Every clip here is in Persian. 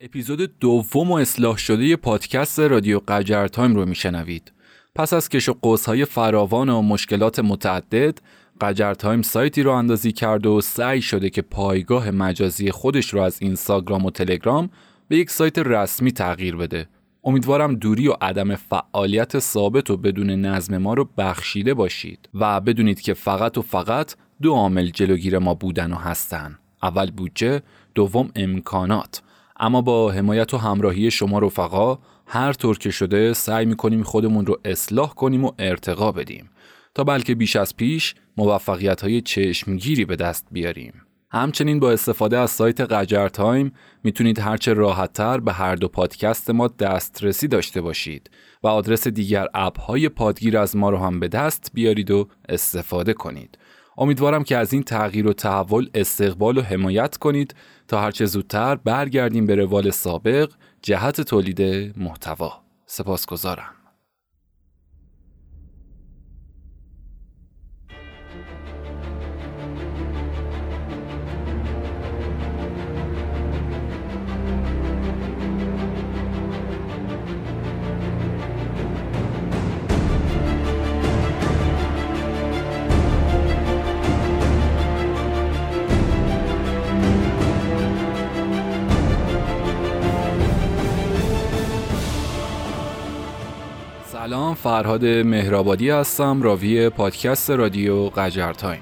اپیزود دوم و اصلاح شده پادکست رادیو قجر تایم رو میشنوید. پس از کش و قوس‌های فراوان و مشکلات متعدد، قجر تایم سایتی راه اندازی کرد و سعی شده که پایگاه مجازی خودش رو از اینستاگرام و تلگرام به یک سایت رسمی تغییر بده. امیدوارم دوری و عدم فعالیت ثابت و بدون نظم ما رو بخشیده باشید و بدونید که فقط و فقط دو عامل جلوگیر ما بودن و هستن. اول بودجه، دوم امکانات. اما با حمایت و همراهی شما رفقا هر طور که شده سعی می‌کنیم خودمون رو اصلاح کنیم و ارتقا بدیم تا بلکه بیش از پیش موفقیت های چشمگیری به دست بیاریم. همچنین با استفاده از سایت قجر تایم می‌تونید هرچه راحتتر به هر دو پادکست ما دسترسی داشته باشید و آدرس دیگر اپ های پادگیر از ما رو هم به دست بیارید و استفاده کنید. امیدوارم که از این تغییر و تحول استقبال و حمایت کنید تا هرچه زودتر برگردیم به روال سابق جهت تولید محتوا. سپاسگزارم. سلام فرهاد مهرآبادی هستم راوی پادکست رادیو قجر تایم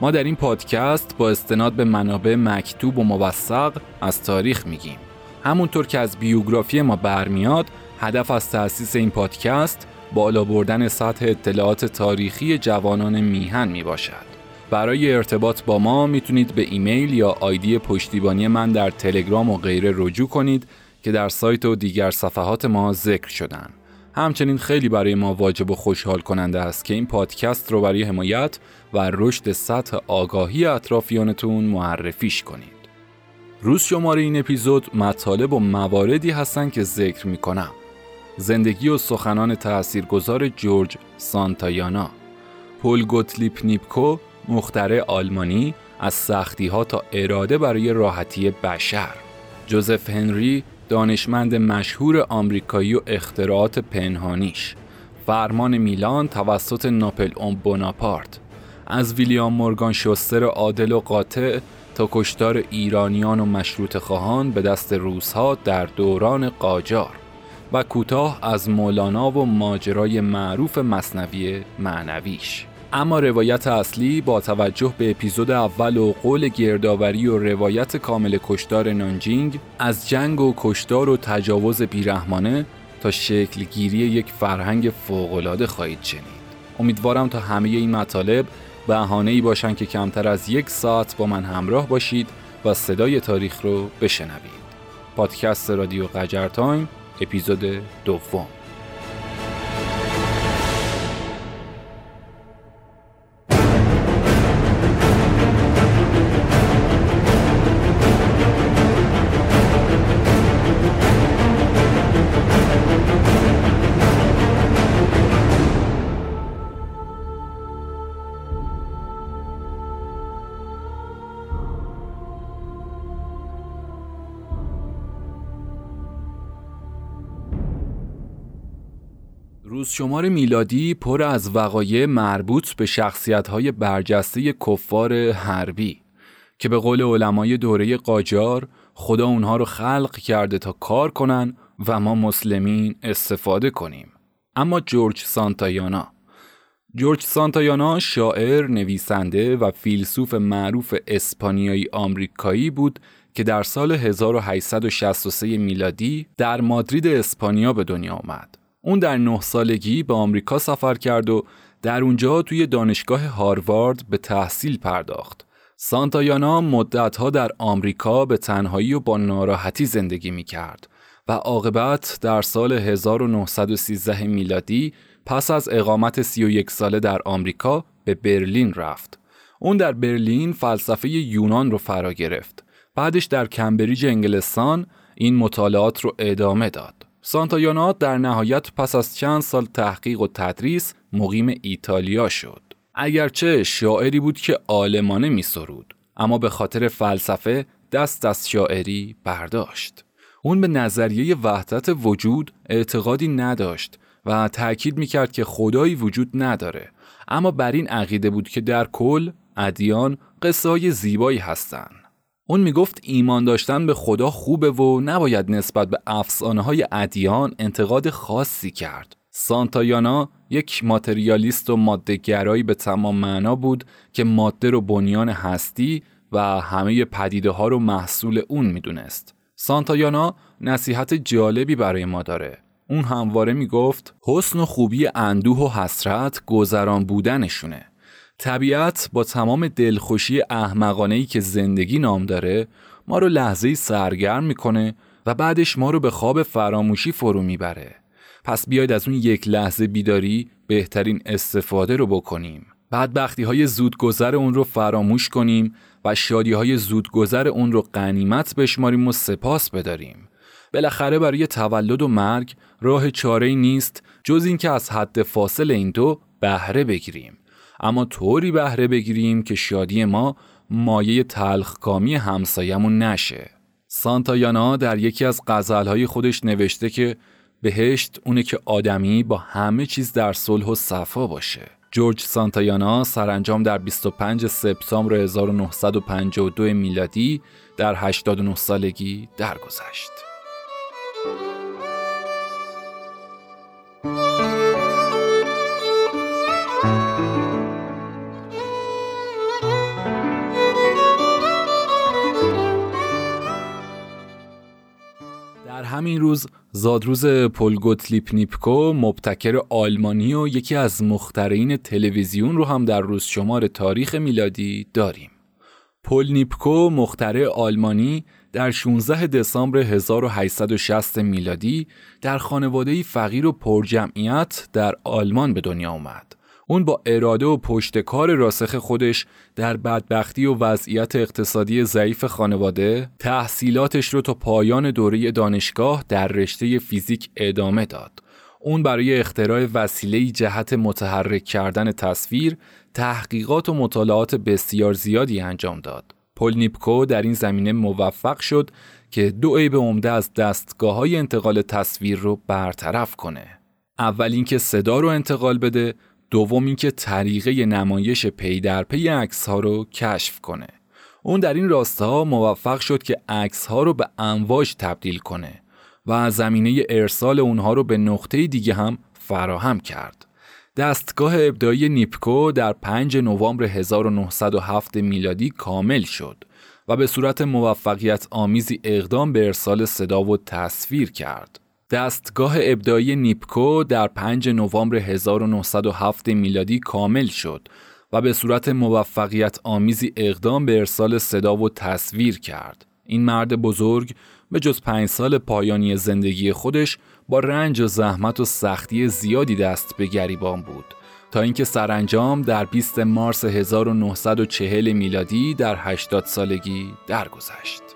ما در این پادکست با استناد به منابع مکتوب و موثق از تاریخ میگیم همونطور که از بیوگرافی ما برمیاد هدف از تأسیس این پادکست بالا بردن سطح اطلاعات تاریخی جوانان میهن می باشد. برای ارتباط با ما می‌تونید به ایمیل یا آیدی پشتیبانی من در تلگرام و غیره رجوع کنید که در سایت و دیگر صفحات ما ذکر شدن. همچنین خیلی برای ما واجب و خوشحال کننده است که این پادکست رو برای حمایت و رشد سطح آگاهی اطرافیانتون معرفیش کنید. روز شماره این اپیزود مطالب و مواردی هستن که ذکر می کنم. زندگی و سخنان تاثیرگذار جورج سانتایانا پول گوتلیپ نیپکو مخترع آلمانی از سختی ها تا اراده برای راحتی بشر جوزف هنری دانشمند مشهور آمریکایی و اختراعات پنهانیش. فرمان میلان توسط ناپل اون بوناپارت. از ویلیام مورگان شوستر عادل و قاطع تا کشتار ایرانیان و مشروط خواهان به دست روسها در دوران قاجار و کوتاه از مولانا و ماجرای معروف مصنوی معنویش. اما روایت اصلی با توجه به اپیزود اول و قول گردآوری و روایت کامل کشتار نانجینگ از جنگ و کشتار و تجاوز بیرحمانه تا شکلگیری یک فرهنگ فوقالعاده خواهید شنید. امیدوارم تا همه این مطالب بهانه ای باشن که کمتر از یک ساعت با من همراه باشید و صدای تاریخ رو بشنوید. پادکست رادیو قجر تایم اپیزود دوم. شمار میلادی پر از وقایع مربوط به شخصیت‌های برجسته کفار حربی که به قول علمای دوره قاجار خدا اونها رو خلق کرده تا کار کنن و ما مسلمین استفاده کنیم اما جورج سانتایانا جورج سانتایانا شاعر، نویسنده و فیلسوف معروف اسپانیایی آمریکایی بود که در سال 1863 میلادی در مادرید اسپانیا به دنیا آمد. اون در نه سالگی به آمریکا سفر کرد و در اونجا توی دانشگاه هاروارد به تحصیل پرداخت. سانتایانا مدتها در آمریکا به تنهایی و با ناراحتی زندگی می کرد و عاقبت در سال 1913 میلادی پس از اقامت 31 ساله در آمریکا به برلین رفت. اون در برلین فلسفه یونان رو فرا گرفت. بعدش در کمبریج انگلستان این مطالعات رو ادامه داد. سانتایانا در نهایت پس از چند سال تحقیق و تدریس مقیم ایتالیا شد. اگرچه شاعری بود که آلمانه می سرود، اما به خاطر فلسفه دست از شاعری برداشت. اون به نظریه وحدت وجود اعتقادی نداشت و تأکید می‌کرد که خدایی وجود نداره اما بر این عقیده بود که در کل ادیان قصه زیبایی هستند. اون می‌گفت ایمان داشتن به خدا خوبه و نباید نسبت به افسانه های ادیان انتقاد خاصی کرد. سانتایانا یک ماتریالیست و مادهگرایی به تمام معنا بود که ماده رو بنیان هستی و همه پدیده ها رو محصول اون می‌دونست. سانتایانا نصیحت جالبی برای ما داره. اون همواره می‌گفت حسن و خوبی اندوه و حسرت گذران بودنشونه. طبیعت با تمام دلخوشی احمقانه که زندگی نام داره ما رو لحظه سرگرم می‌کنه و بعدش ما رو به خواب فراموشی فرو می‌بره. پس بیاید از اون یک لحظه بیداری بهترین استفاده رو بکنیم. بعد بختی های زودگذر اون رو فراموش کنیم و شادی های زودگذر اون رو قنیمت بشماریم و سپاس بداریم. بالاخره برای تولد و مرگ راه چاره نیست جز اینکه از حد فاصل این دو بهره بگیریم. اما طوری بهره بگیریم که شادی ما مایه تلخکامی همسایمون نشه. سانتایانا در یکی از غزلهای خودش نوشته که بهشت اونه که آدمی با همه چیز در صلح و صفا باشه. جورج سانتایانا سرانجام در 25 سپتامبر 1952 میلادی در 89 سالگی درگذشت. همین روز زادروز پولگوتلیپ نیپکو مبتکر آلمانی و یکی از مخترین تلویزیون رو هم در روز شمار تاریخ میلادی داریم. پول نیپکو مخترع آلمانی در 16 دسامبر 1860 میلادی در خانواده فقیر و پرجمعیت در آلمان به دنیا آمد. اون با اراده و پشتکار راسخ خودش در بدبختی و وضعیت اقتصادی ضعیف خانواده تحصیلاتش رو تا پایان دوره دانشگاه در رشته فیزیک ادامه داد. اون برای اختراع وسیله جهت متحرک کردن تصویر تحقیقات و مطالعات بسیار زیادی انجام داد. پل نیپکو در این زمینه موفق شد که دو عیب عمده از دستگاه های انتقال تصویر رو برطرف کنه. اول اینکه صدا رو انتقال بده دوم اینکه طریقه نمایش پی در پی عکس ها رو کشف کنه. اون در این راستا موفق شد که عکس ها رو به امواج تبدیل کنه و زمینه ارسال اونها رو به نقطه دیگه هم فراهم کرد. دستگاه ابداعی نیپکو در 5 نوامبر 1907 میلادی کامل شد و به صورت موفقیت آمیزی اقدام به ارسال صدا و تصویر کرد. دستگاه ابداعی نیپکو در 5 نوامبر 1907 میلادی کامل شد و به صورت موفقیت آمیزی اقدام به ارسال صدا و تصویر کرد. این مرد بزرگ به جز پنج سال پایانی زندگی خودش با رنج و زحمت و سختی زیادی دست به گریبان بود تا اینکه سرانجام در 20 مارس 1940 میلادی در 80 سالگی درگذشت.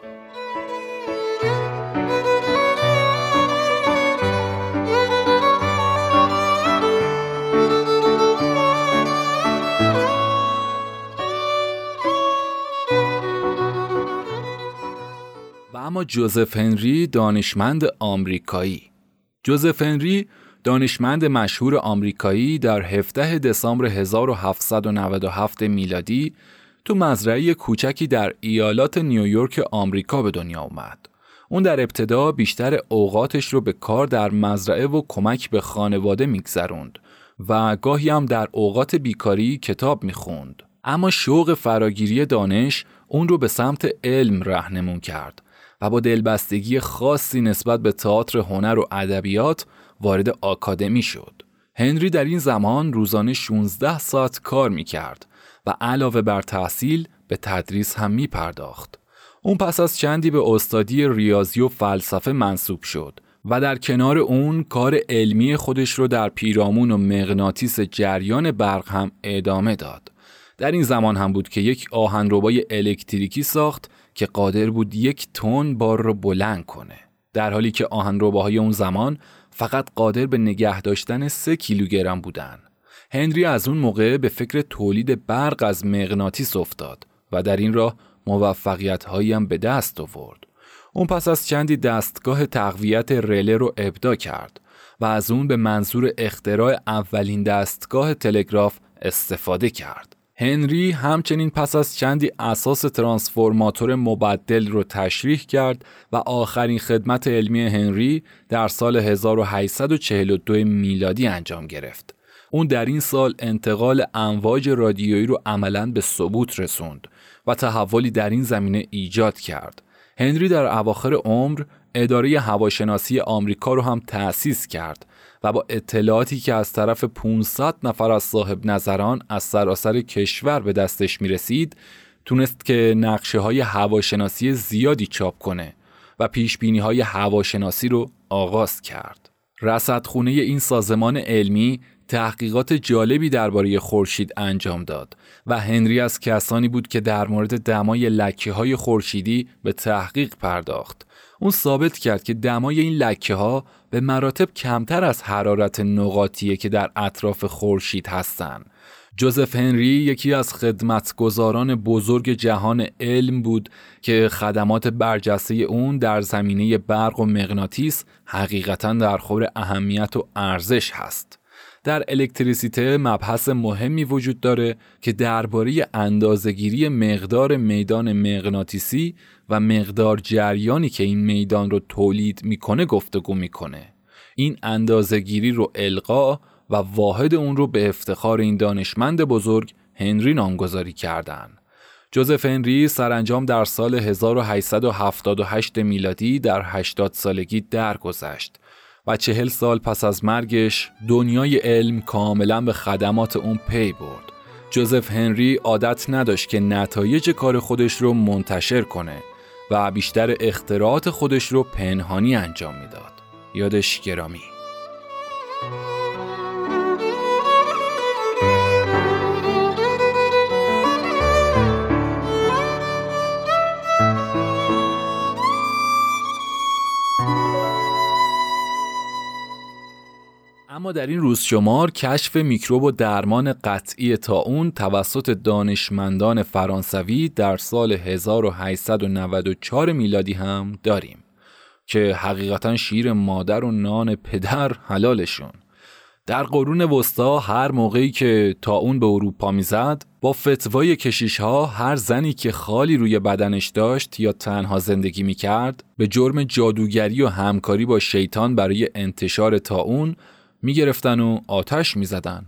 اما جوزف هنری دانشمند آمریکایی جوزف هنری دانشمند مشهور آمریکایی در 17 دسامبر 1797 میلادی تو مزرعه کوچکی در ایالات نیویورک آمریکا به دنیا اومد. اون در ابتدا بیشتر اوقاتش رو به کار در مزرعه و کمک به خانواده میگذروند و گاهی هم در اوقات بیکاری کتاب می‌خوند. اما شوق فراگیری دانش اون رو به سمت علم رهنمون کرد و با دلبستگی خاصی نسبت به تئاتر هنر و ادبیات وارد آکادمی شد. هنری در این زمان روزانه 16 ساعت کار می کرد و علاوه بر تحصیل به تدریس هم می پرداخت. اون پس از چندی به استادی ریاضی و فلسفه منصوب شد و در کنار اون کار علمی خودش رو در پیرامون و مغناطیس جریان برق هم ادامه داد. در این زمان هم بود که یک آهنربای الکتریکی ساخت که قادر بود یک تن بار رو بلند کنه. در حالی که آهنرباهای اون زمان فقط قادر به نگه داشتن سه کیلوگرم بودن. هنری از اون موقع به فکر تولید برق از مغناطیس افتاد و در این راه موفقیت هایی هم به دست آورد. اون پس از چندی دستگاه تقویت رله رو ابدا کرد و از اون به منظور اختراع اولین دستگاه تلگراف استفاده کرد. هنری همچنین پس از چندی اساس ترانسفورماتور مبدل رو تشریح کرد و آخرین خدمت علمی هنری در سال 1842 میلادی انجام گرفت. اون در این سال انتقال امواج رادیویی رو عملا به ثبوت رسوند و تحولی در این زمینه ایجاد کرد. هنری در اواخر عمر اداره هواشناسی آمریکا رو هم تأسیس کرد و با اطلاعاتی که از طرف 500 نفر از صاحب نظران از سراسر کشور به دستش می رسید تونست که نقشه های هواشناسی زیادی چاپ کنه و پیش بینی های هواشناسی رو آغاز کرد. رصدخونه این سازمان علمی تحقیقات جالبی درباره خورشید انجام داد و هنری از کسانی بود که در مورد دمای لکه های خورشیدی به تحقیق پرداخت. اون ثابت کرد که دمای این لکه ها به مراتب کمتر از حرارت نقاطیه که در اطراف خورشید هستند. جوزف هنری یکی از خدمتگزاران بزرگ جهان علم بود که خدمات برجسته اون در زمینه برق و مغناطیس حقیقتا در خور اهمیت و ارزش هست. در الکتریسیته مبحث مهمی وجود داره که درباره اندازهگیری مقدار میدان مغناطیسی و مقدار جریانی که این میدان رو تولید می‌کنه گفتگو می‌کنه. این اندازهگیری رو القا و واحد اون رو به افتخار این دانشمند بزرگ هنری نامگذاری کردن. جوزف هنری سرانجام در سال 1878 میلادی در 80 سالگی درگذشت. و چهل سال پس از مرگش دنیای علم کاملا به خدمات اون پی برد. جوزف هنری عادت نداشت که نتایج کار خودش رو منتشر کنه و بیشتر اختراعات خودش رو پنهانی انجام می‌داد. یادش گرامی. اما در این روز شمار کشف میکروب و درمان قطعی اون توسط دانشمندان فرانسوی در سال 1894 میلادی هم داریم که حقیقتا شیر مادر و نان پدر حلالشون. در قرون وسطا هر موقعی که اون به اروپا می‌زد با فتوای کشیش ها هر زنی که خالی روی بدنش داشت یا تنها زندگی می‌کرد به جرم جادوگری و همکاری با شیطان برای انتشار اون می‌گرفتن و آتش می‌زدن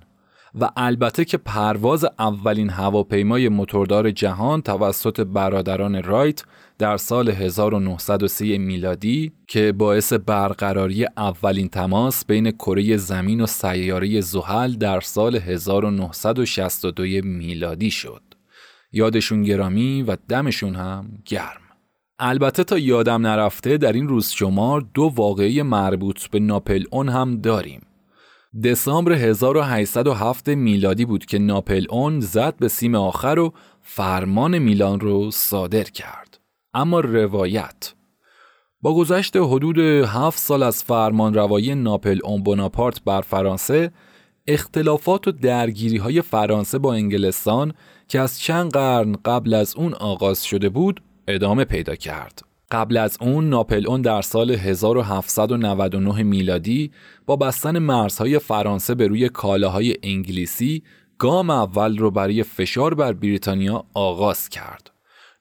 و البته که پرواز اولین هواپیمای موتوردار جهان توسط برادران رایت در سال 1903 میلادی که باعث برقراری اولین تماس بین کره زمین و سیاره زحل در سال 1962 میلادی شد. یادشون گرامی و دمشون هم گرم. البته تا یادم نرفته در این روز شمار دو واقعی مربوط به ناپل اون هم داریم. دسامبر 1807 میلادی بود که ناپل اون زد به سیم آخر و فرمان میلان رو صادر کرد. اما روایت با گذشت حدود هفت سال از فرمان روایی ناپل اون بوناپارت بر فرانسه اختلافات و درگیری های فرانسه با انگلستان که از چند قرن قبل از اون آغاز شده بود ادامه پیدا کرد. قبل از اون ناپل اون در سال 1799 میلادی با بستن مرزهای فرانسه به روی کالاهای انگلیسی گام اول رو برای فشار بر بریتانیا آغاز کرد.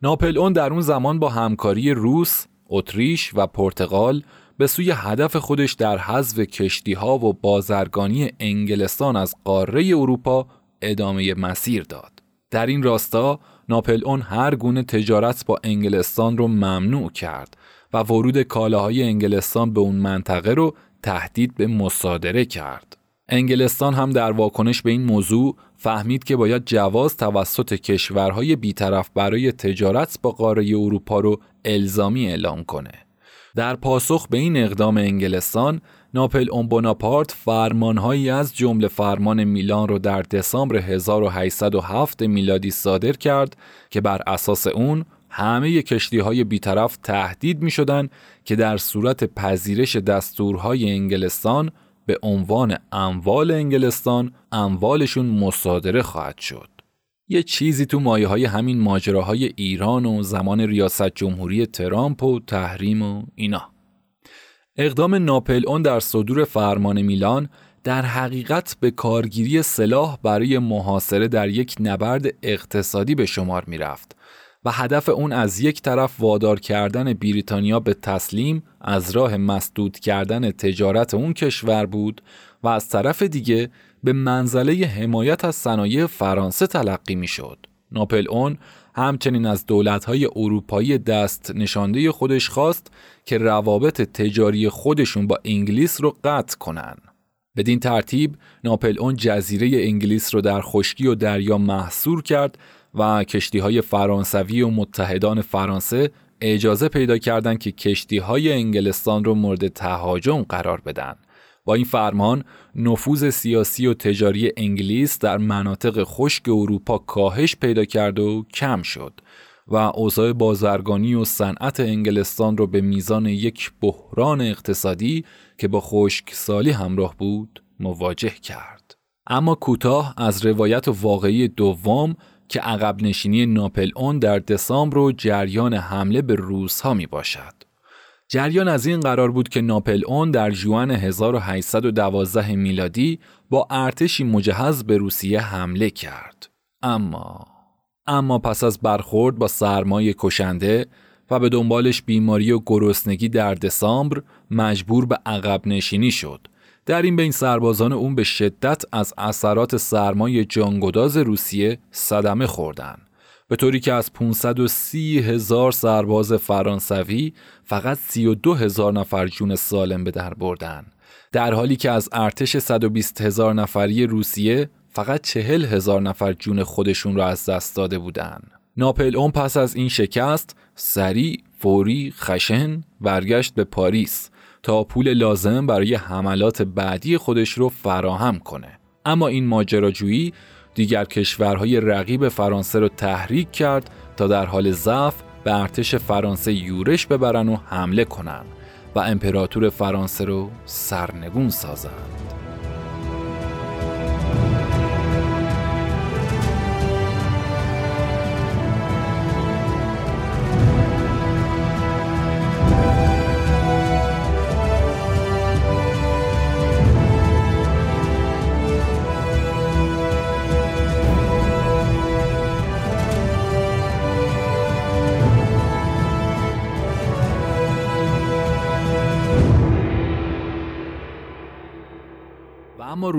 ناپل اون در اون زمان با همکاری روس، اتریش و پرتغال به سوی هدف خودش در حذف کشتی ها و بازرگانی انگلستان از قاره اروپا ادامه مسیر داد. در این راستا ناپل اون هر گونه تجارت با انگلستان رو ممنوع کرد و ورود کالاهای انگلستان به اون منطقه رو تهدید به مصادره کرد. انگلستان هم در واکنش به این موضوع فهمید که باید جواز توسط کشورهای بیطرف برای تجارت با قاره اروپا رو الزامی اعلام کنه. در پاسخ به این اقدام انگلستان ناپل اون بوناپارت فرمانهایی از جمله فرمان میلان رو در دسامبر 1807 میلادی صادر کرد که بر اساس اون همه کشتی های بیطرف تهدید می شدن که در صورت پذیرش دستورهای انگلستان به عنوان اموال انگلستان اموالشون مصادره خواهد شد. یه چیزی تو مایه های همین ماجراهای ایران و زمان ریاست جمهوری ترامپ و تحریم و اینا اقدام ناپل اون در صدور فرمان میلان در حقیقت به کارگیری سلاح برای محاصره در یک نبرد اقتصادی به شمار می رفت و هدف اون از یک طرف وادار کردن بریتانیا به تسلیم از راه مسدود کردن تجارت اون کشور بود و از طرف دیگه به منزله حمایت از صنایع فرانسه تلقی می شد. ناپل اون همچنین از دولت‌های اروپایی دست نشانده خودش خواست که روابط تجاری خودشون با انگلیس رو قطع کنن. بدین ترتیب ناپل اون جزیره انگلیس رو در خشکی و دریا محصور کرد و کشتی های فرانسوی و متحدان فرانسه اجازه پیدا کردند که کشتی های انگلستان رو مورد تهاجم قرار بدن. با این فرمان نفوذ سیاسی و تجاری انگلیس در مناطق خشک اروپا کاهش پیدا کرد و کم شد و اوضاع بازرگانی و صنعت انگلستان را به میزان یک بحران اقتصادی که با سالی همراه بود مواجه کرد. اما کوتاه از روایت واقعی دوم که عقب نشینی ناپل اون در دسامبر و جریان حمله به روس ها می باشد. جریان از این قرار بود که ناپل اون در جوان 1812 میلادی با ارتشی مجهز به روسیه حمله کرد. اما اما پس از برخورد با سرمایه کشنده و به دنبالش بیماری و گرسنگی در دسامبر مجبور به عقب نشینی شد. در این بین سربازان اون به شدت از اثرات سرمایه جانگداز روسیه صدمه خوردند. به طوری که از 530 هزار سرباز فرانسوی فقط 32 هزار نفر جون سالم به در بردن در حالی که از ارتش 120 هزار نفری روسیه فقط 40 هزار نفر جون خودشون را از دست داده بودند. ناپل اون پس از این شکست سریع، فوری، خشن برگشت به پاریس تا پول لازم برای حملات بعدی خودش رو فراهم کنه. اما این ماجراجویی دیگر کشورهای رقیب فرانسه را تحریک کرد تا در حال ضعف به ارتش فرانسه یورش ببرن و حمله کنند و امپراتور فرانسه رو سرنگون سازند.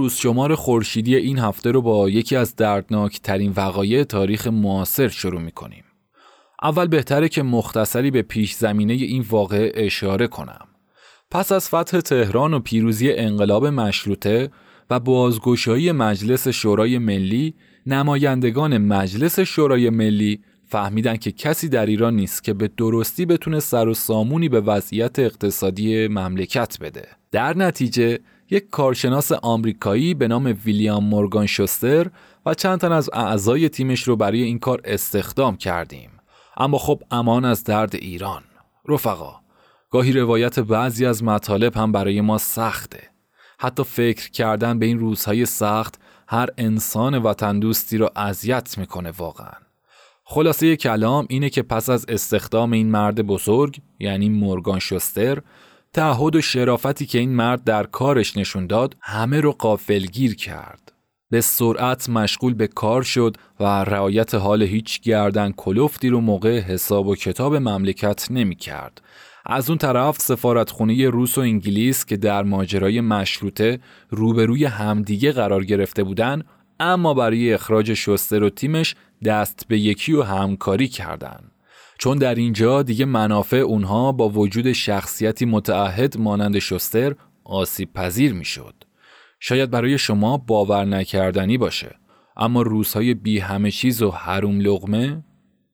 روز شمار خورشیدی این هفته رو با یکی از دردناک ترین وقایع تاریخ معاصر شروع می کنیم. اول بهتره که مختصری به پیش زمینه این واقعه اشاره کنم. پس از فتح تهران و پیروزی انقلاب مشروطه و بازگشایی مجلس شورای ملی، نمایندگان مجلس شورای ملی فهمیدن که کسی در ایران نیست که به درستی بتونه سر و سامونی به وضعیت اقتصادی مملکت بده. در نتیجه یک کارشناس آمریکایی به نام ویلیام مورگان شوستر و چند تن از اعضای تیمش رو برای این کار استخدام کردیم. اما خب امان از درد ایران. رفقا، گاهی روایت بعضی از مطالب هم برای ما سخته. حتی فکر کردن به این روزهای سخت هر انسان وطن دوستی رو اذیت می‌کنه واقعا. خلاصه کلام اینه که پس از استخدام این مرد بزرگ یعنی مورگان شوستر تعهد و شرافتی که این مرد در کارش نشون داد همه رو قافلگیر کرد. به سرعت مشغول به کار شد و رعایت حال هیچ گردن کلفتی رو موقع حساب و کتاب مملکت نمی کرد. از اون طرف سفارتخونه روس و انگلیس که در ماجرای مشروطه روبروی همدیگه قرار گرفته بودن اما برای اخراج شستر و تیمش دست به یکی و همکاری کردند. چون در اینجا دیگه منافع اونها با وجود شخصیتی متعهد مانند شستر آسیب پذیر می‌شد. شاید برای شما باور نکردنی باشه اما روزهای بی همه چیز و حروم لغمه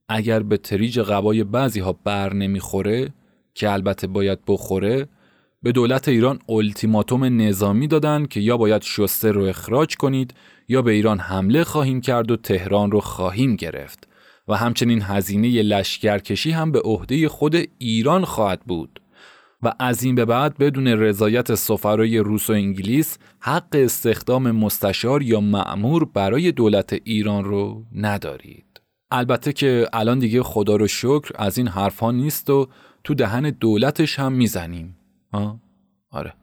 اگر به تریج قبای بعضی ها بر نمی‌خوره که البته باید بخوره به دولت ایران التیماتوم نظامی دادن که یا باید شستر رو اخراج کنید یا به ایران حمله خواهیم کرد و تهران رو خواهیم گرفت و همچنین هزینه لشکرکشی هم به عهده خود ایران خواهد بود و از این به بعد بدون رضایت سفرای روس و انگلیس حق استخدام مستشار یا معمور برای دولت ایران رو ندارید. البته که الان دیگه خدا رو شکر از این حرفها نیست و تو دهن دولتش هم می‌زنیم. آره.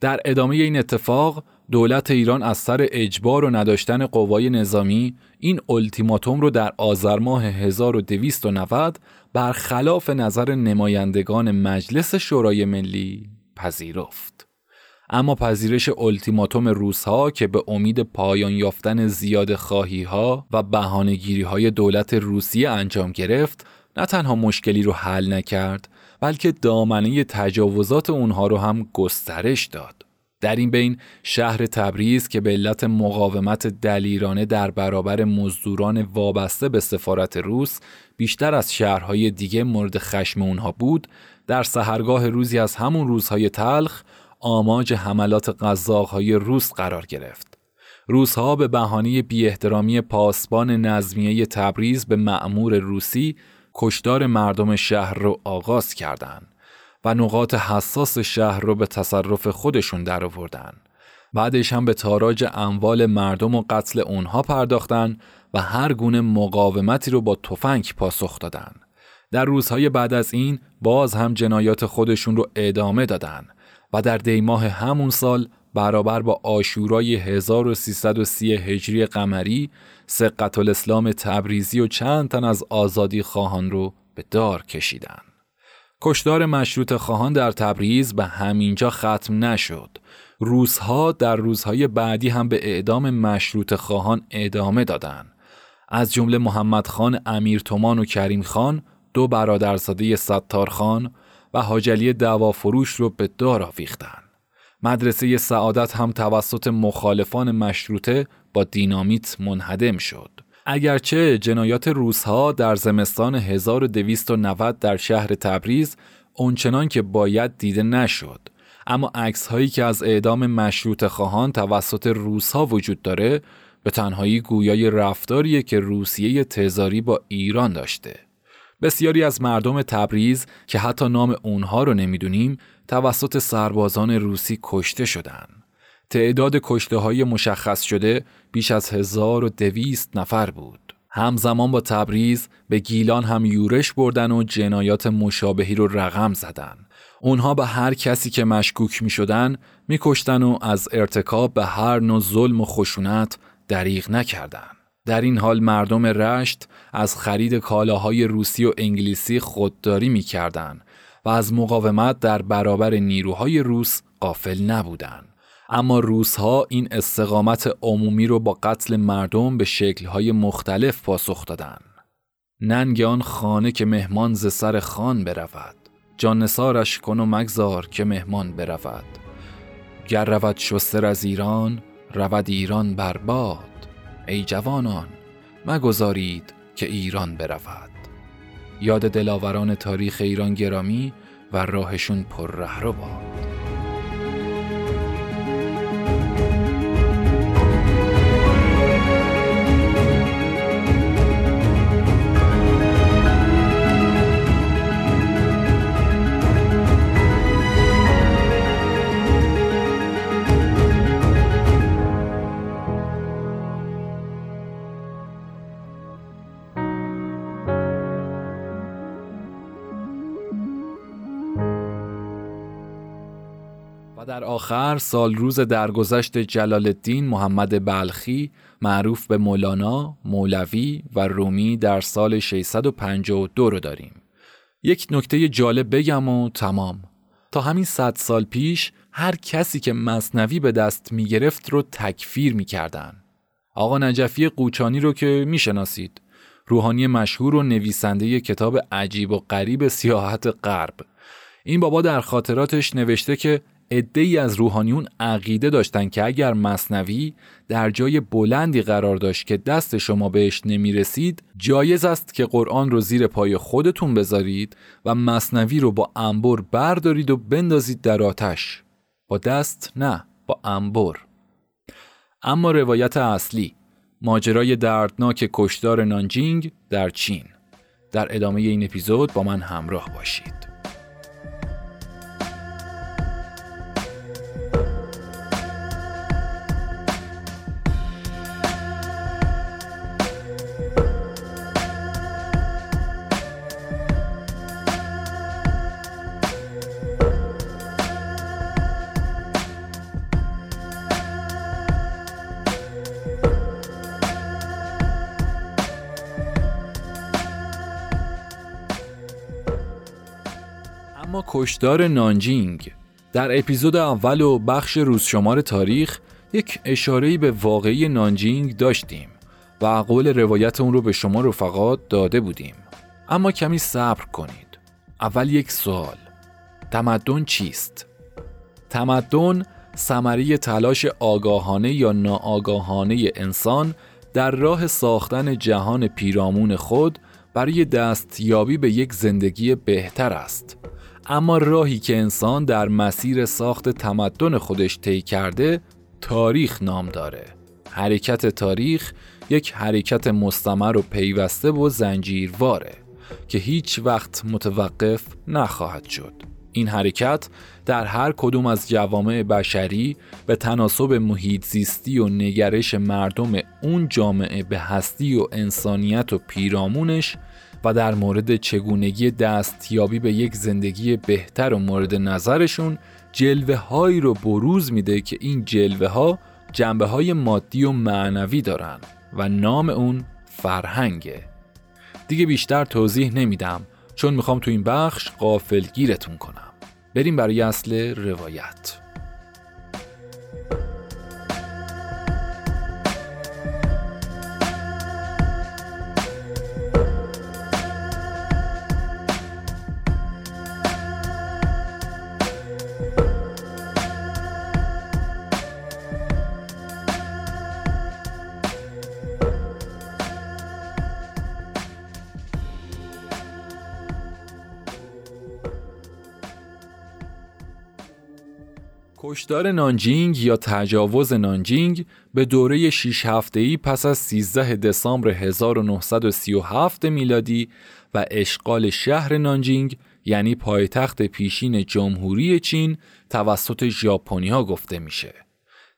در ادامه این اتفاق دولت ایران از سر اجبار و نداشتن قوای نظامی این التیماتوم رو در آذر ماه 1290 برخلاف نظر نمایندگان مجلس شورای ملی پذیرفت. اما پذیرش التیماتوم روسها که به امید پایان یافتن زیاد خواهی ها و بهانهگیری های دولت روسیه انجام گرفت نه تنها مشکلی رو حل نکرد بلکه دامنه تجاوزات اونها رو هم گسترش داد. در این بین شهر تبریز که به علت مقاومت دلیرانه در برابر مزدوران وابسته به سفارت روس بیشتر از شهرهای دیگه مورد خشم اونها بود در سهرگاه روزی از همون روزهای تلخ آماج حملات قزاقهای روس قرار گرفت. روسها به بهانه بی احترامی پاسبان نظمیه تبریز به معمور روسی کشتار مردم شهر رو آغاز کردند. و نقاط حساس شهر رو به تصرف خودشون در آوردن. بعدش هم به تاراج اموال مردم و قتل اونها پرداختن و هر گونه مقاومتی رو با تفنگ پاسخ دادن. در روزهای بعد از این باز هم جنایات خودشون رو ادامه دادن و در دیماه همون سال برابر با آشورای 1330 هجری قمری سقط الاسلام تبریزی و چند تن از آزادی خواهان رو به دار کشیدن. کشدار مشروط خواهان در تبریز به همینجا ختم نشد. روزها در روزهای بعدی هم به اعدام مشروط خواهان ادامه دادند. از جمله محمد خان امیر تومان و کریم خان دو برادرزاده ستار خان و حاجلی دعوافروش رو به دار آویختند. مدرسه سعادت هم توسط مخالفان مشروطه با دینامیت منهدم شد. اگرچه جنایات روسها در زمستان 1290 در شهر تبریز اونچنان که باید دیده نشد اما عکس هایی که از اعدام مشروط خواهان توسط روسها وجود داره به تنهایی گویای رفتاریه که روسیه تزاری با ایران داشته بسیاری از مردم تبریز که حتی نام اونها رو نمی‌دونیم توسط سربازان روسی کشته شدند. تعداد کشته های مشخص شده بیش از 1200 نفر بود. همزمان با تبریز به گیلان هم یورش بردن و جنایات مشابهی رو رقم زدن. اونها به هر کسی که مشکوک می شدن می و از ارتکاب به هر نوع ظلم و خشونت دریغ نکردن. در این حال مردم رشت از خرید کالاهای روسی و انگلیسی خودداری می و از مقاومت در برابر نیروهای روس قافل نبودند. اما روزها این استقامت عمومی رو با قتل مردم به شکلهای مختلف پاسخ دادن. ننگ آن خانه که مهمان ز سر خان برود. جان نسارش کن و مگذار که مهمان برود. گر رود شستر از ایران رود ایران برباد ای جوانان مگذارید که ایران برود. یاد دلاوران تاریخ ایران گرامی و راهشون پر رهرو باد. آخر سال روز درگذشت جلال الدین محمد بلخی معروف به مولانا، مولوی و رومی در سال 652 رو داریم. یک نکته جالب بگم و تمام. تا همین صد سال پیش هر کسی که مصنوی به دست می گرفت رو تکفیر می کردن. آقا نجفی قوچانی رو که می شناسید. روحانی مشهور و نویسنده کتاب عجیب و غریب سیاحت غرب. این بابا در خاطراتش نوشته که ای از روحانیون عقیده داشتن که اگر مصنوی در جای بلندی قرار داشت که دست شما بهش نمی رسید جایز است که قرآن رو زیر پای خودتون بذارید و مصنوی رو با انبر بردارید و بندازید در آتش. با دست نه با انبر. اما روایت اصلی ماجرای دردناک کشدار نانجینگ در چین. در ادامه این اپیزود با من همراه باشید. کشدار نانجینگ. در اپیزود اول و بخش روزشمار تاریخ یک اشارهی به واقعی نانجینگ داشتیم و قول روایت اون رو به شما رفقات داده بودیم. اما کمی صبر کنید. اول یک سوال. تمدن چیست؟ تمدن ثمره تلاش آگاهانه یا ناآگاهانه انسان در راه ساختن جهان پیرامون خود برای دستیابی به یک زندگی بهتر است. اما راهی که انسان در مسیر ساخت تمدن خودش طی کرده تاریخ نام داره. حرکت تاریخ یک حرکت مستمر و پیوسته و زنجیرواره که هیچ وقت متوقف نخواهد شد. این حرکت در هر کدوم از جوامع بشری به تناسب محیط زیستی و نگرش مردم اون جامعه به هستی و انسانیت و پیرامونش و در مورد چگونگی دستیابی به یک زندگی بهتر و مورد نظرشون جلوه هایی رو بروز میده که این جلوه ها جنبه های مادی و معنوی دارن و نام اون فرهنگه. دیگه بیشتر توضیح نمیدم چون می‌خوام تو این بخش قافل گیرتون کنم. بریم برای اصل روایت. کشدار نانجینگ یا تجاوز نانجینگ به دوره 6 هفته‌ای پس از 13 دسامبر 1937 میلادی و اشغال شهر نانجینگ یعنی پایتخت پیشین جمهوری چین توسط ژاپنی ها گفته میشه.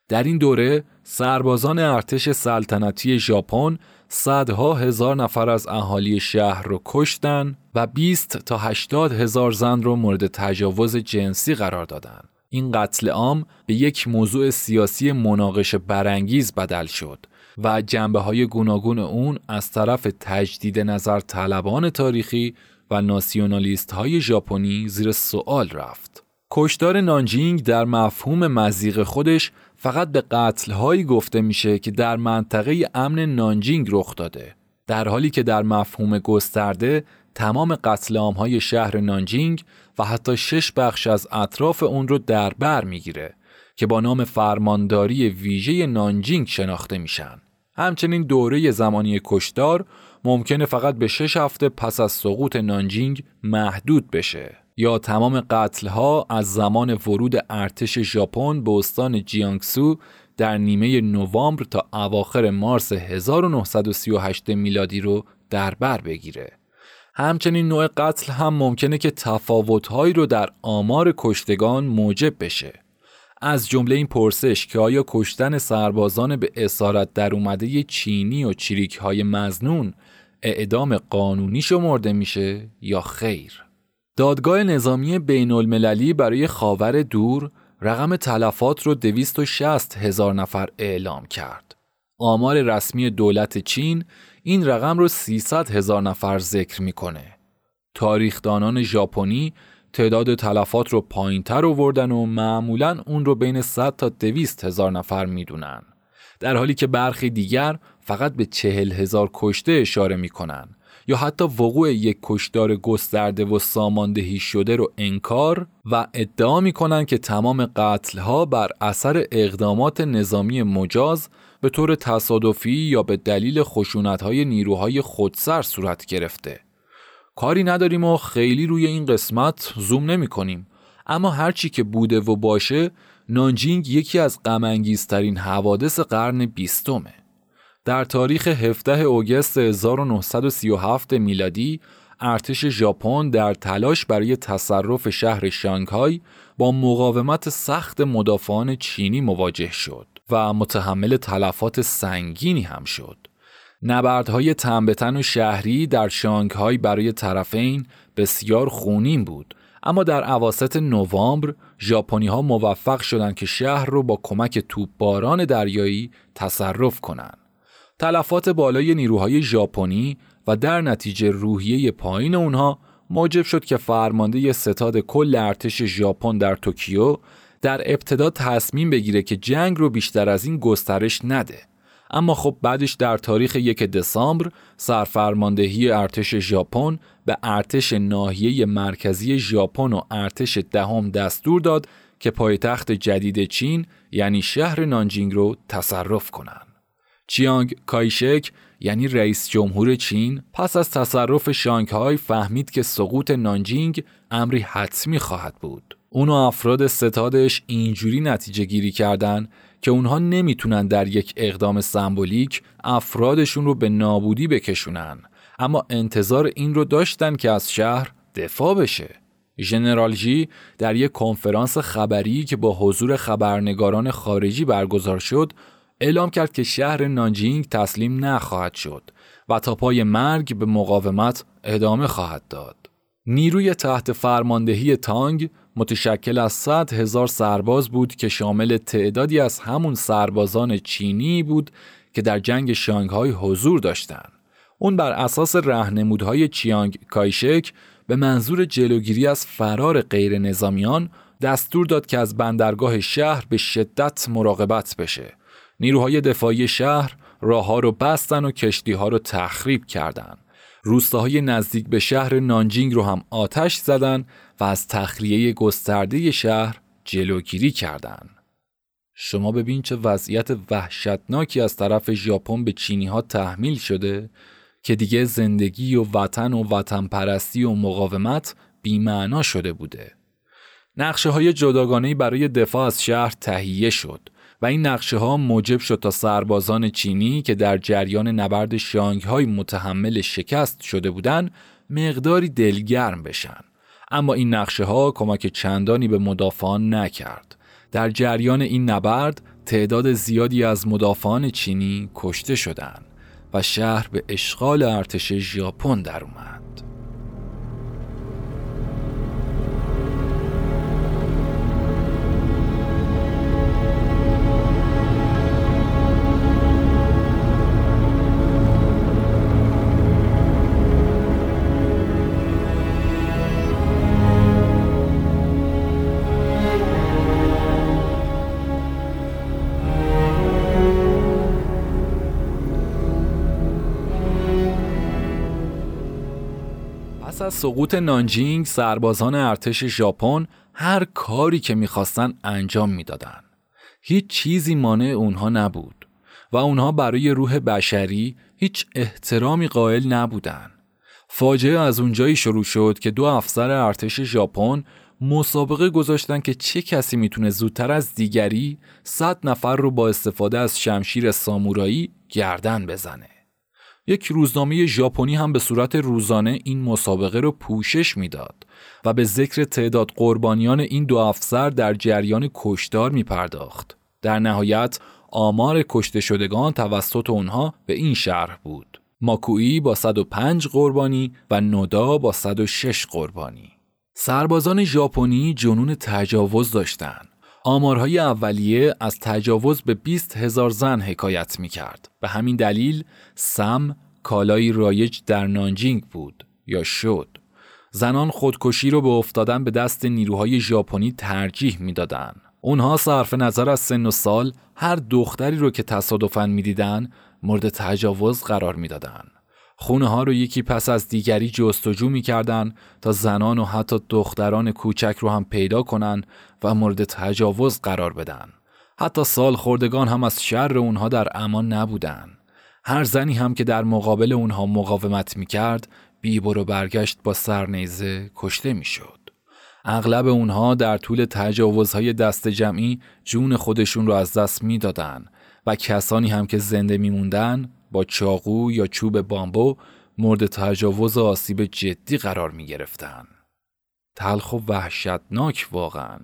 در این دوره سربازان ارتش سلطنتی ژاپن صدها هزار نفر از اهالی شهر رو کشتن و 20 تا 80 هزار زن رو مورد تجاوز جنسی قرار دادن. این قتل عام به یک موضوع سیاسی مناقشه برانگیز بدل شد و جنبه های گوناگون اون از طرف تجدید نظر طلبان تاریخی و ناسیونالیست های ژاپنی زیر سوال رفت. کشتار نانجینگ در مفهوم مزیق خودش فقط به قتل هایی گفته میشه که در منطقه امن نانجینگ رخ داده در حالی که در مفهوم گسترده تمام قتل های شهر نانجینگ و حتی شش بخش از اطراف اون رو در بر می‌گیره که با نام فرمانداری ویژه نانجینگ شناخته میشن. همچنین دوره زمانی کشدار ممکنه فقط به شش هفته پس از سقوط نانجینگ محدود بشه یا تمام قتل ها از زمان ورود ارتش ژاپن به استان جیانگسو در نیمه نوامبر تا اواخر مارس 1938 میلادی رو در بر بگیره. همچنین نوع قتل هم ممکنه که تفاوتهایی رو در آمار کشتگان موجب بشه. از جمله این پرسش که آیا کشتن سربازان به اسارت در اومده چینی و چریک های مزنون اعدام قانونی شمرده میشه یا خیر؟ دادگاه نظامی بین المللی برای خاور دور رقم تلفات رو 260 هزار نفر اعلام کرد. آمار رسمی دولت چین این رقم رو 300 هزار نفر ذکر می‌کنه. تاریخدانان ژاپنی تعداد تلفات رو پایینتر آوردن و معمولا اون رو بین 100 تا 200 هزار نفر می‌دونن. در حالی که برخی دیگر فقط به چهل هزار کشته اشاره می‌کنن یا حتی وقوع یک کشدار گسترده و ساماندهی شده رو انکار و ادعا می‌کنن که تمام قتلها بر اثر اقدامات نظامی مجاز به طور تصادفی یا به دلیل خشونتهای نیروهای خودسر صورت گرفته. کاری نداریم و خیلی روی این قسمت زوم نمی کنیم. اما هرچی که بوده و باشه نانجینگ یکی از غمانگیزترین حوادث قرن بیستمه. در تاریخ 17 اوگست 1937 میلادی ارتش ژاپن در تلاش برای تصرف شهر شانگهای با مقاومت سخت مدافعان چینی مواجه شد و متحمل تلفات سنگینی هم شد. نبردهای تنبتن و شهری در شانگهای برای طرفین بسیار خونین بود اما در عواست نوامبر ژاپنی ها موفق شدند که شهر رو با کمک توپباران دریایی تصرف کنند. تلفات بالای نیروهای ژاپنی و در نتیجه روحیه پایین اونها موجب شد که فرمانده ستاد کل ارتش ژاپن در توکیو در ابتدا تصمیم بگیره که جنگ رو بیشتر از این گسترش نده اما خب بعدش در تاریخ یک دسامبر سرفرماندهی ارتش ژاپن به ارتش ناحیه مرکزی ژاپن و ارتش دهم دستور داد که پایتخت جدید چین یعنی شهر نانجینگ رو تصرف کنند. چیانگ کایشک یعنی رئیس جمهور چین پس از تصرف شانگهای فهمید که سقوط نانجینگ امری حتمی خواهد بود. اون و افراد ستادش اینجوری نتیجه گیری کردن که اونها نمی‌تونن در یک اقدام سمبولیک افرادشون رو به نابودی بکشونن اما انتظار این رو داشتن که از شهر دفاع بشه. ژنرال جی در یک کنفرانس خبری که با حضور خبرنگاران خارجی برگزار شد اعلام کرد که شهر نانجینگ تسلیم نخواهد شد و تا پای مرگ به مقاومت ادامه خواهد داد. نیروی تحت فرماندهی تانگ متشکل از 100 هزار سرباز بود که شامل تعدادی از همون سربازان چینی بود که در جنگ شانگهای حضور داشتند. اون بر اساس رهنمودهای چیانگ کایشک به منظور جلوگیری از فرار غیر نظامیان دستور داد که از بندرگاه شهر به شدت مراقبت بشه. نیروهای دفاعی شهر راه ها رو بستن و کشتی ها رو تخریب کردند. روستاهای نزدیک به شهر نانجینگ رو هم آتش زدن و از تخلیه گسترده شهر جلوگیری کردند. شما ببین چه وضعیت وحشتناکی از طرف ژاپن به چینی ها تحمیل شده که دیگه زندگی و وطن و وطن پرستی و مقاومت بیمعنا شده بوده. نقشه های برای دفاع از شهر تهیه شد و این نقشه ها موجب شد تا سربازان چینی که در جریان نبرد شانگ های متحمل شکست شده بودند مقداری دلگرم بشن. اما این نقشه ها کمک چندانی به مدافعان نکرد. در جریان این نبرد تعداد زیادی از مدافعان چینی کشته شدند. و شهر به اشغال ارتش ژاپن در اومد. از سقوط نانجینگ سربازان ارتش ژاپن هر کاری که می‌خواستن انجام می‌دادن. هیچ چیزی مانع اونها نبود و اونها برای روح بشری هیچ احترامی قائل نبودن. فاجعه از اونجایی شروع شد که دو افسر ارتش ژاپن مسابقه گذاشتن که چه کسی می‌تونه زودتر از دیگری صد نفر رو با استفاده از شمشیر سامورایی گردن بزنه. یک روزنامه ژاپنی هم به صورت روزانه این مسابقه رو پوشش می‌داد و به ذکر تعداد قربانیان این دو افسر در جریان کشدار می پرداخت. در نهایت آمار کشته شدگان توسط اونها به این شرح بود. ماکویی با 105 قربانی و نودا با 106 قربانی. سربازان ژاپنی جنون تجاوز داشتند آمارهای اولیه از تجاوز به 20 هزار زن حکایت می کرد. به همین دلیل سم کالایی رایج در نانجینگ بود یا شد. زنان خودکشی رو به افتادن به دست نیروهای ژاپنی ترجیح می‌دادند. اونها صرف نظر از سن و سال هر دختری رو که تصادفاً می‌دیدن مورد تجاوز قرار می‌دادند. خونه ها رو یکی پس از دیگری جستجو می‌کردن تا زنان و حتی دختران کوچک رو هم پیدا کنن و مورد تجاوز قرار بدن. حتی سال خوردگان هم از شر اونها در امان نبودن. هر زنی هم که در مقابل اونها مقاومت می‌کرد بیبر و برگشت با سرنیزه کشته می‌شد. اغلب اونها در طول تجاوزهای دست جمعی جون خودشون رو از دست می‌دادن و کسانی هم که زنده میموندن با چاقو یا چوب بامبو مورد تجاوز آسیب جدی قرار می گرفتن. تلخ و وحشتناک واقعا.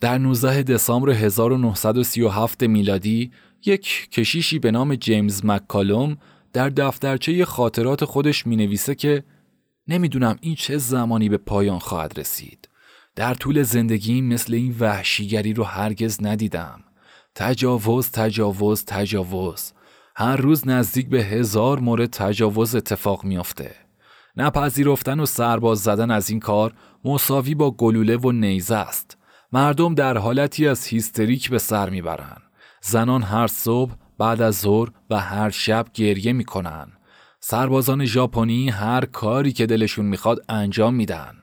در 19 دسامبر 1937 میلادی یک کشیشی به نام جیمز مککالوم در دفترچه خاطرات خودش می نویسه که نمی‌دونم این چه زمانی به پایان خواهد رسید. در طول زندگی مثل این وحشیگری رو هرگز ندیدم. تجاوز تجاوز تجاوز هر روز نزدیک به هزار مورد تجاوز اتفاق میافته. نپذیرفتن و سرباز زدن از این کار مساوی با گلوله و نیزه است. مردم در حالتی از هیستریک به سر می‌برند. زنان هر صبح بعد از ظهر و هر شب گریه می‌کنن. سربازان ژاپنی هر کاری که دلشون می‌خواد انجام میدن.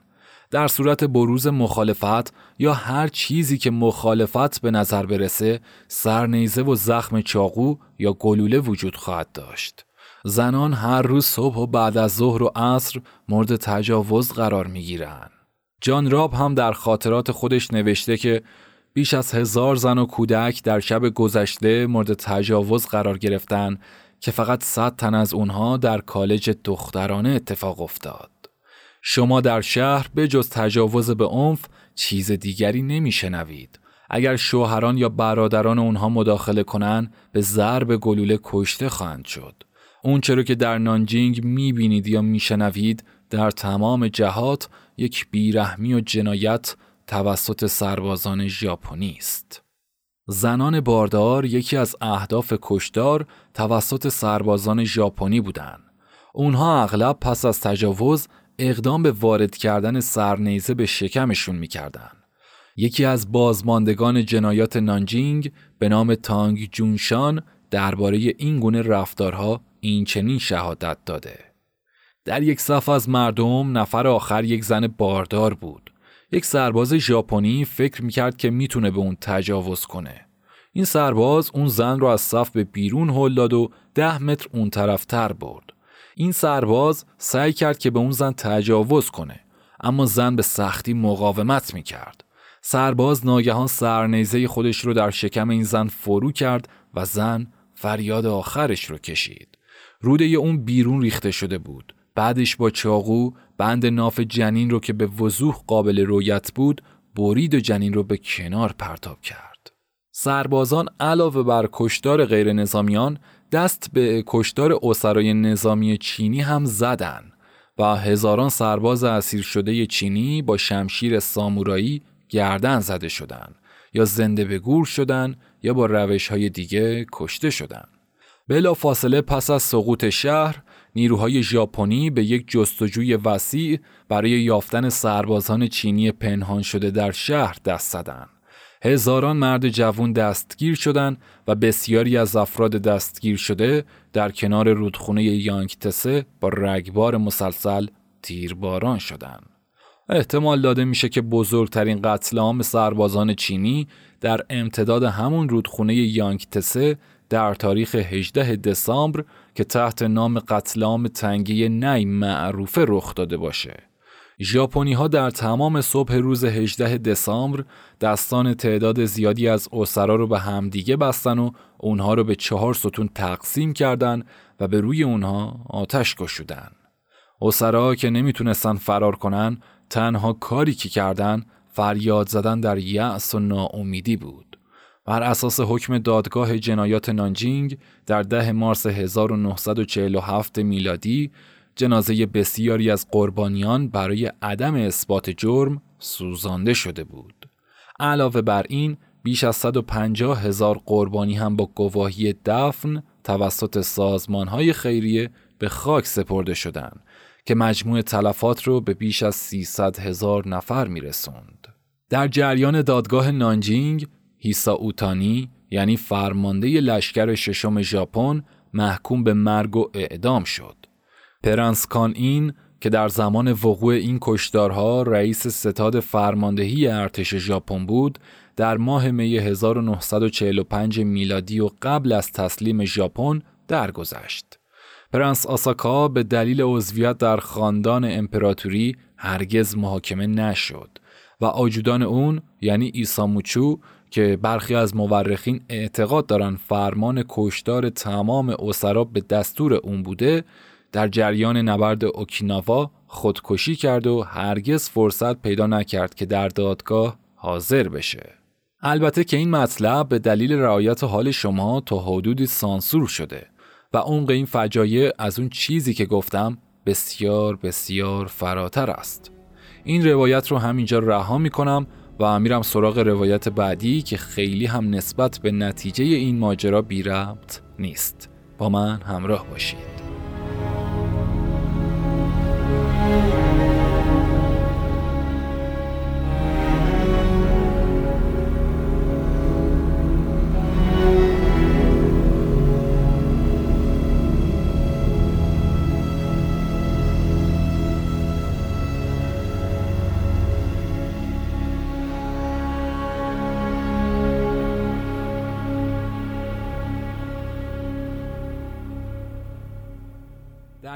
در صورت بروز مخالفت یا هر چیزی که مخالفت به نظر برسه سرنیزه و زخم چاقو یا گلوله وجود خواهد داشت. زنان هر روز صبح و بعد از ظهر و عصر مورد تجاوز قرار می گیرن. جان راب هم در خاطرات خودش نوشته که بیش از هزار زن و کودک در شب گذشته مورد تجاوز قرار گرفتن که فقط صد تن از اونها در کالج دخترانه اتفاق افتاد. شما در شهر به جز تجاوز به عنف چیز دیگری نمیشنوید. اگر شوهران یا برادران اونها مداخله کنند به ضرب گلوله کشته خواهند شد. اون چرا که در نانجینگ می‌بینید یا میشنوید در تمام جهات یک بیرحمی و جنایت توسط سربازان ژاپنی است. زنان باردار یکی از اهداف کشدار توسط سربازان ژاپنی بودند. اونها اغلب پس از تجاوز اقدام به وارد کردن سرنیزه به شکمشون می‌کردن. یکی از بازماندگان جنایات نانجینگ به نام تانگ جونشان درباره این گونه رفتارها این چنین شهادت داده. در یک صف از مردم نفر آخر یک زن باردار بود. یک سرباز ژاپنی فکر می‌کرد که می‌تونه به اون تجاوز کنه. این سرباز اون زن رو از صف به بیرون هل داد و ده متر اون طرفتر برد. این سرباز سعی کرد که به اون زن تجاوز کنه اما زن به سختی مقاومت می‌کرد. سرباز ناگهان سرنیزه خودش رو در شکم این زن فرو کرد و زن فریاد آخرش رو کشید. روده اون بیرون ریخته شده بود. بعدش با چاقو بند ناف جنین رو که به وضوح قابل رویت بود برید و جنین رو به کنار پرتاب کرد. سربازان علاوه بر کشتار غیر نظامیان دست به کشتار اسرای نظامی چینی هم زدن و هزاران سرباز اسیر شده چینی با شمشیر سامورایی گردن زده شدند یا زنده به گور شدن یا با روش های دیگه کشته شدند. بلا فاصله پس از سقوط شهر نیروهای ژاپنی به یک جستجوی وسیع برای یافتن سربازان چینی پنهان شده در شهر دست زدند. هزاران مرد جوان دستگیر شدند و بسیاری از افراد دستگیر شده در کنار رودخونه یانگتسه با رگبار مسلسل تیرباران شدند. احتمال داده میشه که بزرگترین قتل عام سربازان چینی در امتداد همون رودخونه یانگتسه در تاریخ 18 دسامبر که تحت نام قتل عام تنگی نی معروفه رخ داده باشه. ژاپنی ها در تمام صبح روز 18 دسامبر دستان تعداد زیادی از اسرا رو به همدیگه بستن و اونها رو به چهار ستون تقسیم کردن و به روی اونها آتش گشودن. اسرا که نمی‌تونستن فرار کنن تنها کاری که کردن فریاد زدن در یأس و ناامیدی بود. بر اساس حکم دادگاه جنایات نانجینگ در ده مارس 1947 میلادی جنازه بسیاری از قربانیان برای عدم اثبات جرم سوزانده شده بود. علاوه بر این بیش از 150 هزار قربانی هم با گواهی دفن توسط سازمان های خیریه به خاک سپرده شدند که مجموع تلفات رو به بیش از 300 هزار نفر میرسوند. در جریان دادگاه نانجینگ هیسا اوتانی یعنی فرمانده لشکر ششم ژاپن محکوم به مرگ و اعدام شد. پرنسکان این که در زمان وقوع این کشدارها رئیس ستاد فرماندهی ارتش ژاپن بود در ماه می 1945 میلادی و قبل از تسلیم ژاپن درگذشت. پرنس آساکا به دلیل عضویت در خاندان امپراتوری هرگز محاکمه نشد و آجودان اون یعنی ایساموچو که برخی از مورخین اعتقاد دارند فرمان کشدار تمام اسرا به دستور اون بوده در جریان نبرد اوکیناوا خودکشی کرد و هرگز فرصت پیدا نکرد که در دادگاه حاضر بشه. البته که این مطلب به دلیل رعایت حال شما تا حدودی سانسور شده و عمق این فجایع از اون چیزی که گفتم بسیار بسیار فراتر است. این روایت رو همینجا رها می کنم و میرم سراغ روایت بعدی که خیلی هم نسبت به نتیجه این ماجرا بی ربط نیست. با من همراه باشید.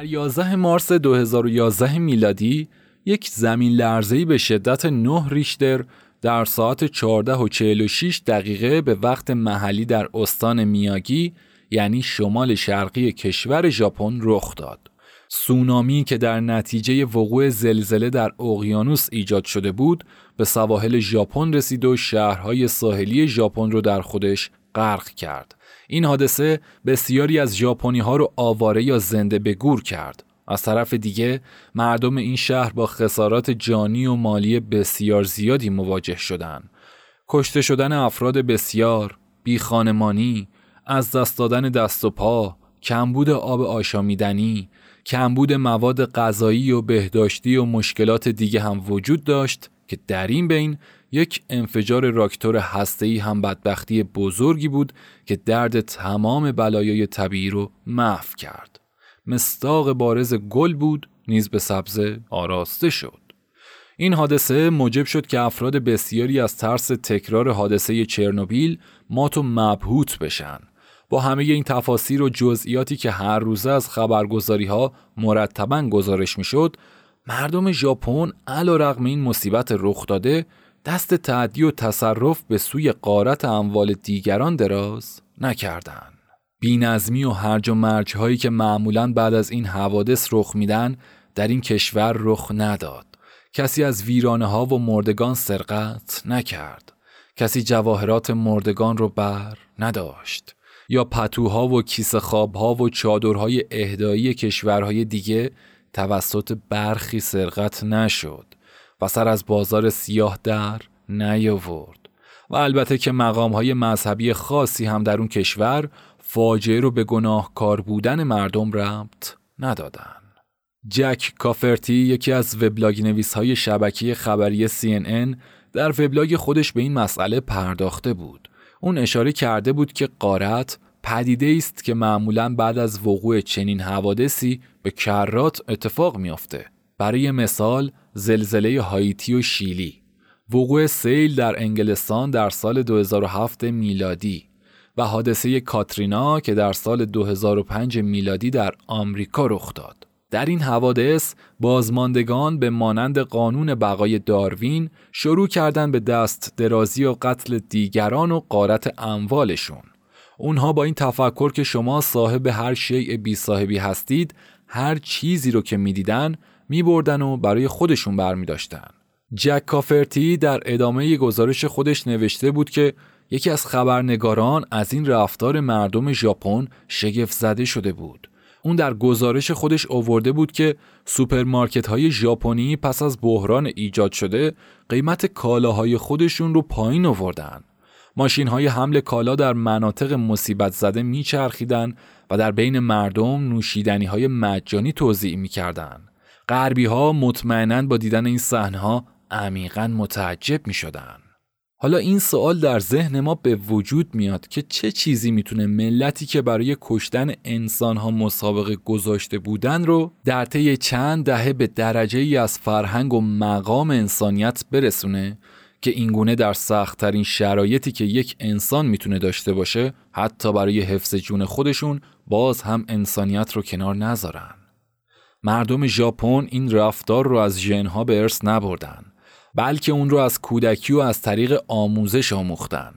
در 11 مارس 2011 میلادی یک زمین لرزه‌ای به شدت 9 ریشتر در ساعت 14 و 46 دقیقه به وقت محلی در استان میاگی یعنی شمال شرقی کشور ژاپن رخ داد. سونامی که در نتیجه وقوع زلزله در اقیانوس ایجاد شده بود به سواحل ژاپن رسید و شهرهای ساحلی ژاپن رو در خودش غرق کرد. این حادثه بسیاری از ژاپنی ها رو آواره یا زنده به گور کرد. از طرف دیگه مردم این شهر با خسارات جانی و مالی بسیار زیادی مواجه شدند. کشته شدن افراد بسیار، بی خانمانی، از دست دادن دست و پا، کمبود آب آشامیدنی، کمبود مواد غذایی و بهداشتی و مشکلات دیگه هم وجود داشت که در این بین یک انفجار راکتور هسته‌ای هم بدبختی بزرگی بود که درد تمام بلایای طبیعی رو محو کرد. مستاق بارز گل بود نیز به سبز آراسته شد. این حادثه موجب شد که افراد بسیاری از ترس تکرار حادثه چرنوبیل مات و مبهوت بشن. با همه این تفاسیر و جزئیاتی که هر روزه از خبرگزاری ها مرتبا گزارش می شد، مردم ژاپن علا رغم این مصیبت رخ داده دست تعدی و تصرف به سوی قارت اموال دیگران دراز نکردند. بینظمی و هرج و مرج هایی که معمولا بعد از این حوادث رخ میدن در این کشور رخ نداد. کسی از ویرانه ها و مردگان سرقت نکرد. کسی جواهرات مردگان رو بر نداشت. یا پتوها و کیسه خوابها و چادرهای اهدایی کشورهای دیگه توسط برخی سرقت نشد و سر از بازار سیاه در نیاورد و البته که مقام های مذهبی خاصی هم در اون کشور فاجعه رو به گناهکار بودن مردم ربط ندادن. جک کافرتی یکی از وبلاگ نویس های شبکه خبری CNN در وبلاگ خودش به این مسئله پرداخته بود. اون اشاره کرده بود که قارت پدیده است که معمولا بعد از وقوع چنین حوادثی به کرات اتفاق میافته. برای مثال زلزله هایتی و شیلی، وقوع سیل در انگلستان در سال 2007 میلادی و حادثه کاترینا که در سال 2005 میلادی در آمریکا رخ داد. در این حوادث بازماندگان به مانند قانون بقای داروین شروع کردن به دست درازی و قتل دیگران و قارت اموالشون. اونها با این تفکر که شما صاحب هر شیء بی صاحبی هستید هر چیزی رو که می‌دیدن میبردن و برای خودشون برمی داشتن. جک کافرتی در ادامه گزارش خودش نوشته بود که یکی از خبرنگاران از این رفتار مردم ژاپن شگفت زده شده بود. اون در گزارش خودش آورده بود که سوپرمارکت های ژاپنی پس از بحران ایجاد شده قیمت کالاهای خودشون رو پایین آوردن. ماشین های حمل کالا در مناطق مصیبت زده میچرخیدن و در بین مردم نوشیدنی های مجانی توضیح می‌کردن. غربی ها مطمئنا با دیدن این صحنه ها عمیقا متعجب می شدن. حالا این سوال در ذهن ما به وجود میاد که چه چیزی می‌تونه ملتی که برای کشتن انسان ها مسابقه گذاشته بودن رو در طی چند دهه به درجه ای از فرهنگ و مقام انسانیت برسونه که اینگونه در سختترین شرایطی که یک انسان می‌تونه داشته باشه حتی برای حفظ جون خودشون باز هم انسانیت رو کنار نذارن. مردم ژاپن این رفتار رو از ژنها به ارث نبردن بلکه اون رو از کودکی و از طریق آموزش آموختن.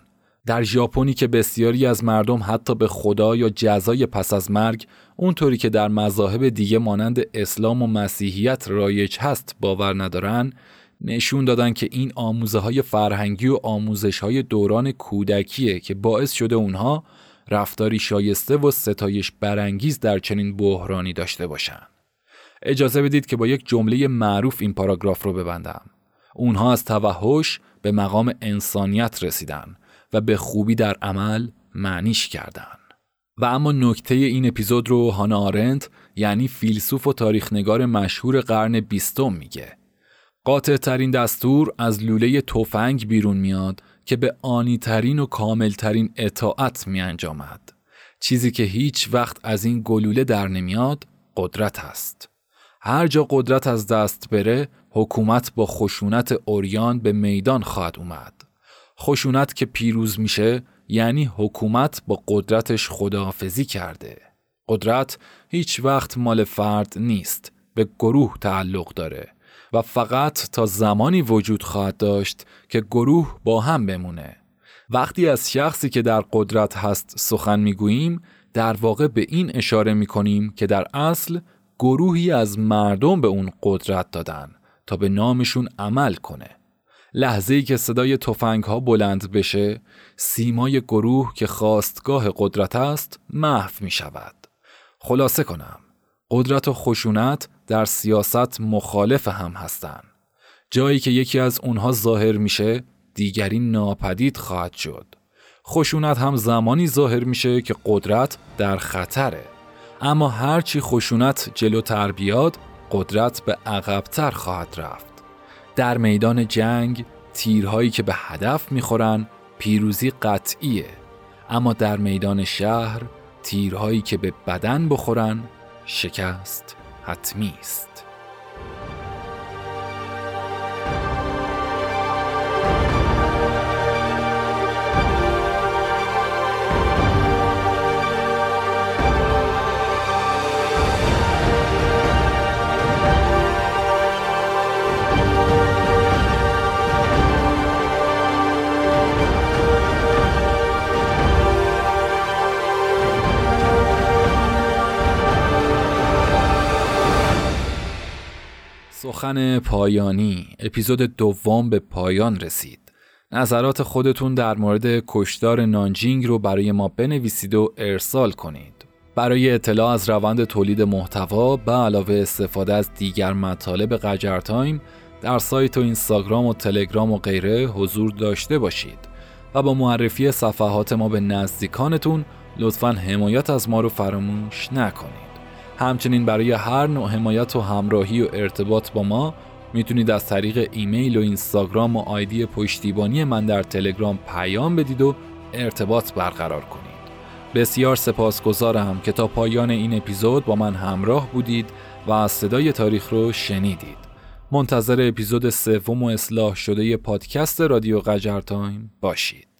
در ژاپنی که بسیاری از مردم حتی به خدا یا جزای پس از مرگ اونطوری که در مذاهب دیگه مانند اسلام و مسیحیت رایج هست باور ندارن نشون دادن که این آموزه های فرهنگی و آموزش های دوران کودکیه که باعث شده اونها رفتاری شایسته و ستایش برانگیز در چنین بحرانی داشته باشن. اجازه بدید که با یک جمله معروف این پاراگراف رو ببندم. اونها از توحش به مقام انسانیت رسیدن و به خوبی در عمل معنیش کردن. و اما نکته این اپیزود رو هانا آرنت یعنی فیلسوف و تاریخنگار مشهور قرن بیستم میگه. قاطع ترین دستور از لوله تفنگ بیرون میاد که به آنی ترین و کامل ترین اطاعت می انجامد. چیزی که هیچ وقت از این گلوله در نمیاد قدرت است. هر جا قدرت از دست بره حکومت با خشونت اوریان به میدان خواهد اومد. خشونت که پیروز میشه یعنی حکومت با قدرتش خداحافظی کرده. قدرت هیچ وقت مال فرد نیست به گروه تعلق داره و فقط تا زمانی وجود خواهد داشت که گروه با هم بمونه وقتی از شخصی که در قدرت هست سخن می‌گوییم در واقع به این اشاره می‌کنیم که در اصل گروهی از مردم به اون قدرت دادن تا به نامشون عمل کنه. لحظه‌ای که صدای تفنگ ها بلند بشه سیمای گروه که خواستگاه قدرت است محو می شود خلاصه کنم قدرت و خشونت در سیاست مخالف هم هستند جایی که یکی از اونها ظاهر میشه دیگری ناپدید خواهد شد. خشونت هم زمانی ظاهر میشه که قدرت در خطره. اما هرچی خشونت جلوتر بیاد قدرت به عقبتر خواهد رفت. در میدان جنگ تیرهایی که به هدف می‌خورن پیروزی قطعیه. اما در میدان شهر تیرهایی که به بدن بخورن شکست حتمی است. سخن پایانی اپیزود دوم به پایان رسید. نظرات خودتون در مورد کشتار نانجینگ رو برای ما بنویسید و ارسال کنید. برای اطلاع از روند تولید محتوا به علاوه استفاده از دیگر مطالب قجر تایم در سایت و اینستاگرام و تلگرام و غیره حضور داشته باشید و با معرفی صفحات ما به نزدیکانتون لطفا حمایت از ما رو فراموش نکنید. همچنین برای هر نوع حمایت و همراهی و ارتباط با ما می‌تونید از طریق ایمیل و اینستاگرام و آیدی پشتیبانی من در تلگرام پیام بدید و ارتباط برقرار کنید. بسیار سپاسگزارم که تا پایان این اپیزود با من همراه بودید و از صدای تاریخ رو شنیدید. منتظر اپیزود سوم و اصلاح شده پادکست رادیو قجر تایم باشید.